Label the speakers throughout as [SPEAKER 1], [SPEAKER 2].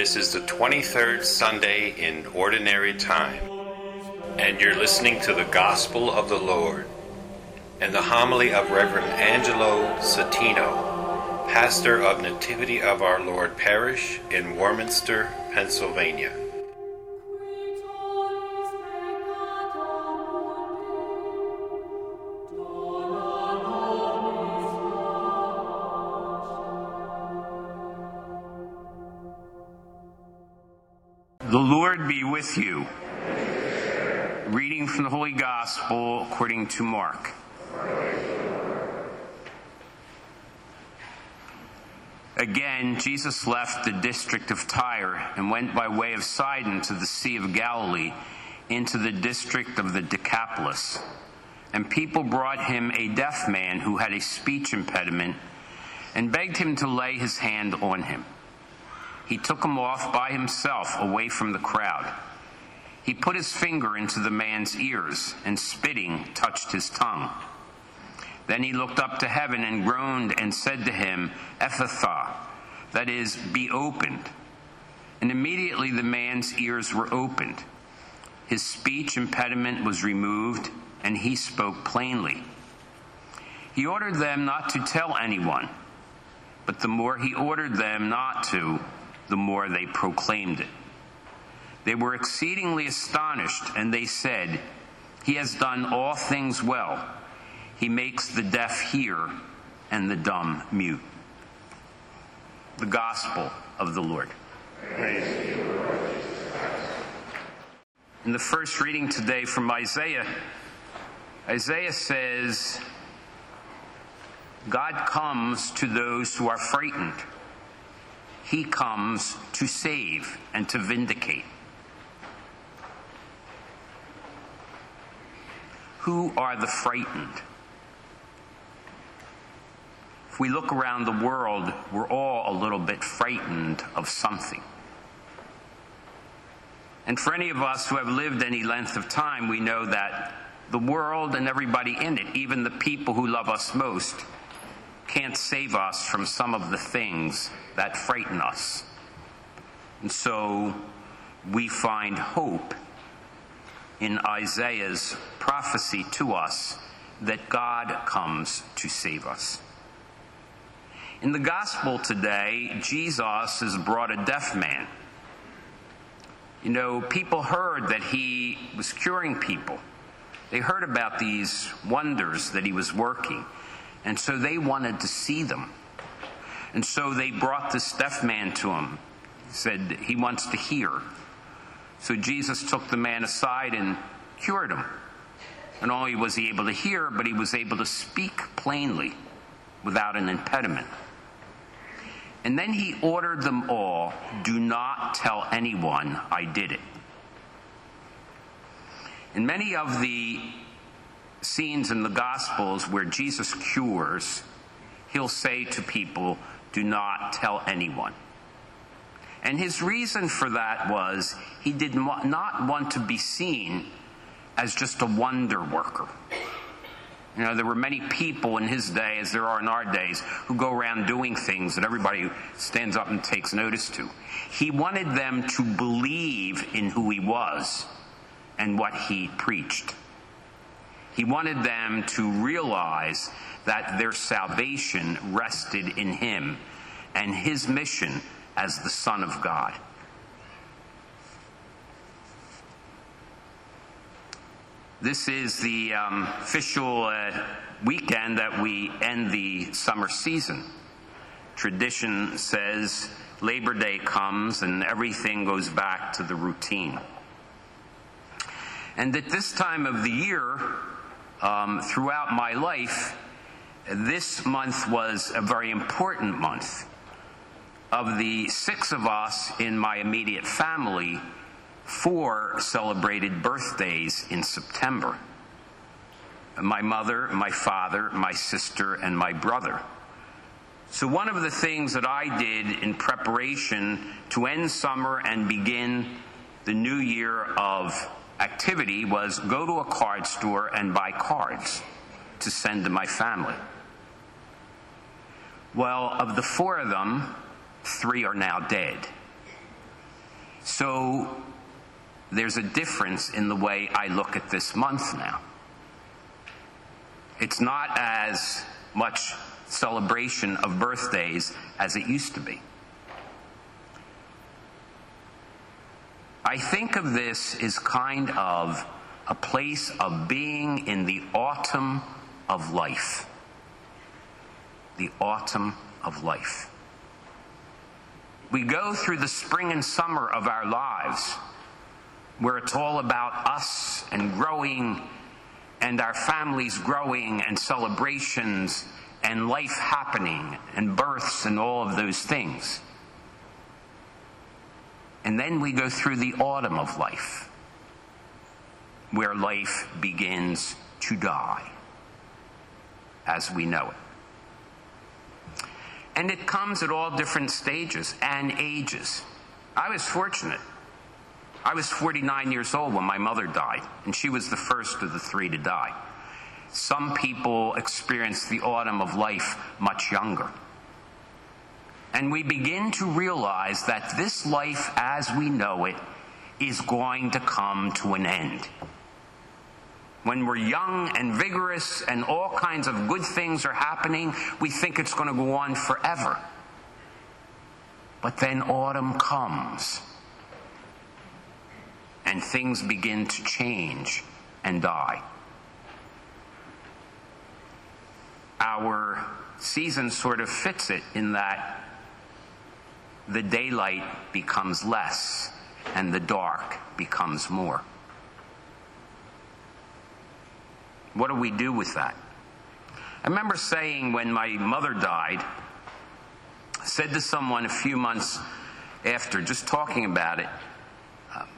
[SPEAKER 1] This is the 23rd Sunday in Ordinary Time, and you're listening to the Gospel of the Lord and the homily of Reverend Angelo Satino, pastor of Nativity of Our Lord Parish in Warminster, Pennsylvania.
[SPEAKER 2] The Lord be with you. Reading from the Holy Gospel according to Mark. Again, Jesus left the district of Tyre and went by way of Sidon to the Sea of Galilee into the district of the Decapolis. And people brought him a deaf man who had a speech impediment and begged him to lay his hand on him. He took him off by himself away from the crowd. He put his finger into the man's ears and spitting touched his tongue. Then he looked up to heaven and groaned and said to him, Ephphatha, that is, be opened. And immediately the man's ears were opened. His speech impediment was removed, and he spoke plainly. He ordered them not to tell anyone, but the more he ordered them not to, the more they proclaimed it. They were exceedingly astonished, and they said, He has done all things well. He makes the deaf hear and the dumb mute. The Gospel of the Lord. In the first reading today from Isaiah, Isaiah says, God comes to those who are frightened. He comes to save and to vindicate. Who are the frightened? If we look around the world, we're all a little bit frightened of something. And for any of us who have lived any length of time, we know that the world and everybody in it, even the people who love us most, can't save us from some of the things that frighten us. And so we find hope in Isaiah's prophecy to us that God comes to save us. In the gospel today, Jesus has brought a deaf man. You know, people heard that he was curing people. They heard about these wonders that he was working. And so they wanted to see them. And so they brought this deaf man to him. He said he wants to hear. So Jesus took the man aside and cured him. And only was he able to hear, but he was able to speak plainly without an impediment. And then he ordered them all do not tell anyone I did it. And many of the scenes in the Gospels where Jesus cures, he'll say to people, Do not tell anyone. And his reason for that was he did not want to be seen as just a wonder worker. You know, there were many people in his day, as there are in our days, who go around doing things that everybody stands up and takes notice to. He wanted them to believe in who he was and what he preached. He wanted them to realize that their salvation rested in him and his mission as the Son of God. This is the um, official uh, weekend that we end the summer season. Tradition says Labor Day comes and everything goes back to the routine. And at this time of the year, um, throughout my life, this month was a very important month. Of the six of us in my immediate family, four celebrated birthdays in September my mother, my father, my sister, and my brother. So, one of the things that I did in preparation to end summer and begin the new year of activity was go to a card store and buy cards to send to my family. Well, of the four of them, three are now dead. So there's a difference in the way I look at this month now. It's not as much celebration of birthdays as it used to be. I think of this as kind of a place of being in the autumn of life. The autumn of life. We go through the spring and summer of our lives where it's all about us and growing and our families growing and celebrations and life happening and births and all of those things. And then we go through the autumn of life, where life begins to die as we know it. And it comes at all different stages and ages. I was fortunate. I was 49 years old when my mother died, and she was the first of the three to die. Some people experience the autumn of life much younger. And we begin to realize that this life as we know it is going to come to an end. When we're young and vigorous and all kinds of good things are happening, we think it's going to go on forever. But then autumn comes and things begin to change and die. Our season sort of fits it in that the daylight becomes less and the dark becomes more. What do we do with that? I remember saying when my mother died, said to someone a few months after, just talking about it,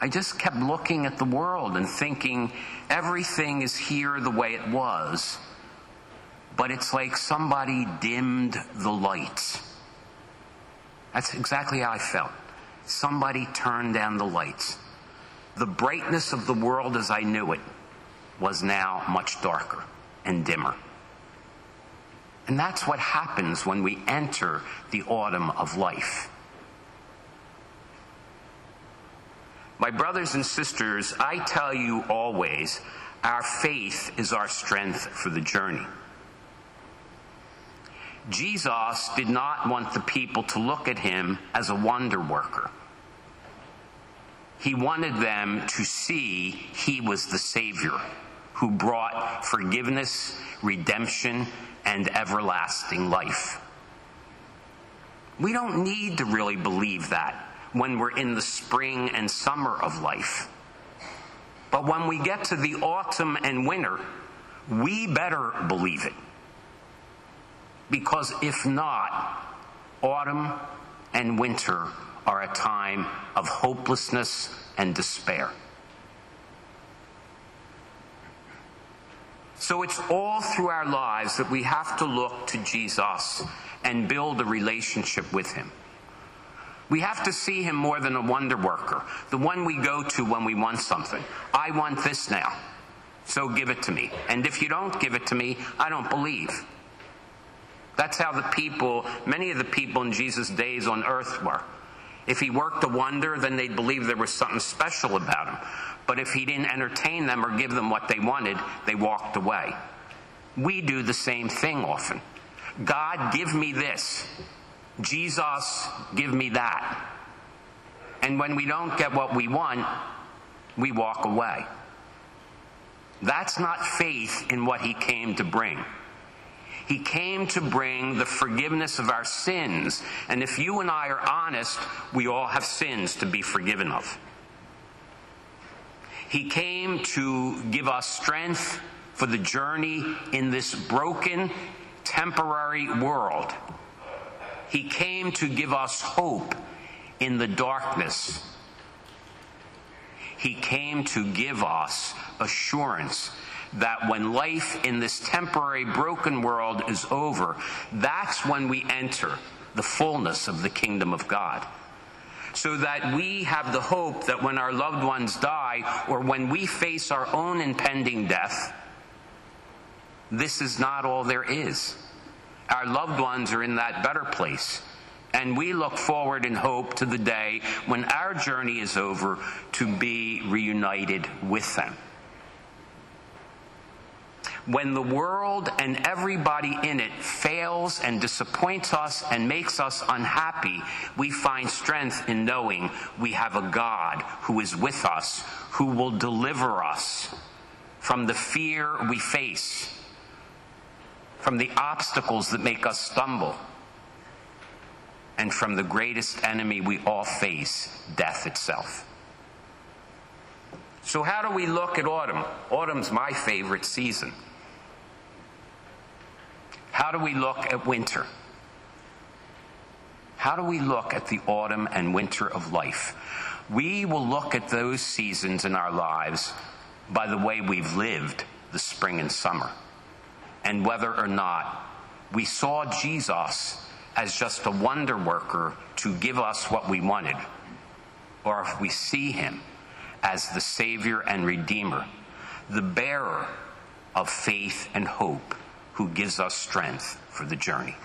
[SPEAKER 2] I just kept looking at the world and thinking everything is here the way it was, but it's like somebody dimmed the lights. That's exactly how I felt. Somebody turned down the lights. The brightness of the world as I knew it was now much darker and dimmer. And that's what happens when we enter the autumn of life. My brothers and sisters, I tell you always, our faith is our strength for the journey. Jesus did not want the people to look at him as a wonder worker. He wanted them to see he was the Savior who brought forgiveness, redemption, and everlasting life. We don't need to really believe that when we're in the spring and summer of life. But when we get to the autumn and winter, we better believe it. Because if not, autumn and winter are a time of hopelessness and despair. So it's all through our lives that we have to look to Jesus and build a relationship with Him. We have to see Him more than a wonder worker, the one we go to when we want something. I want this now, so give it to me. And if you don't give it to me, I don't believe. That's how the people, many of the people in Jesus' days on earth were. If he worked a wonder, then they'd believe there was something special about him. But if he didn't entertain them or give them what they wanted, they walked away. We do the same thing often. God, give me this. Jesus, give me that. And when we don't get what we want, we walk away. That's not faith in what he came to bring. He came to bring the forgiveness of our sins. And if you and I are honest, we all have sins to be forgiven of. He came to give us strength for the journey in this broken, temporary world. He came to give us hope in the darkness. He came to give us assurance that when life in this temporary broken world is over, that's when we enter the fullness of the kingdom of God. So that we have the hope that when our loved ones die or when we face our own impending death, this is not all there is. Our loved ones are in that better place and we look forward in hope to the day when our journey is over to be reunited with them. When the world and everybody in it fails and disappoints us and makes us unhappy, we find strength in knowing we have a God who is with us, who will deliver us from the fear we face, from the obstacles that make us stumble, and from the greatest enemy we all face, death itself. So, how do we look at autumn? Autumn's my favorite season. How do we look at winter? How do we look at the autumn and winter of life? We will look at those seasons in our lives by the way we've lived the spring and summer, and whether or not we saw Jesus as just a wonder worker to give us what we wanted, or if we see him as the Savior and Redeemer, the bearer of faith and hope who gives us strength for the journey.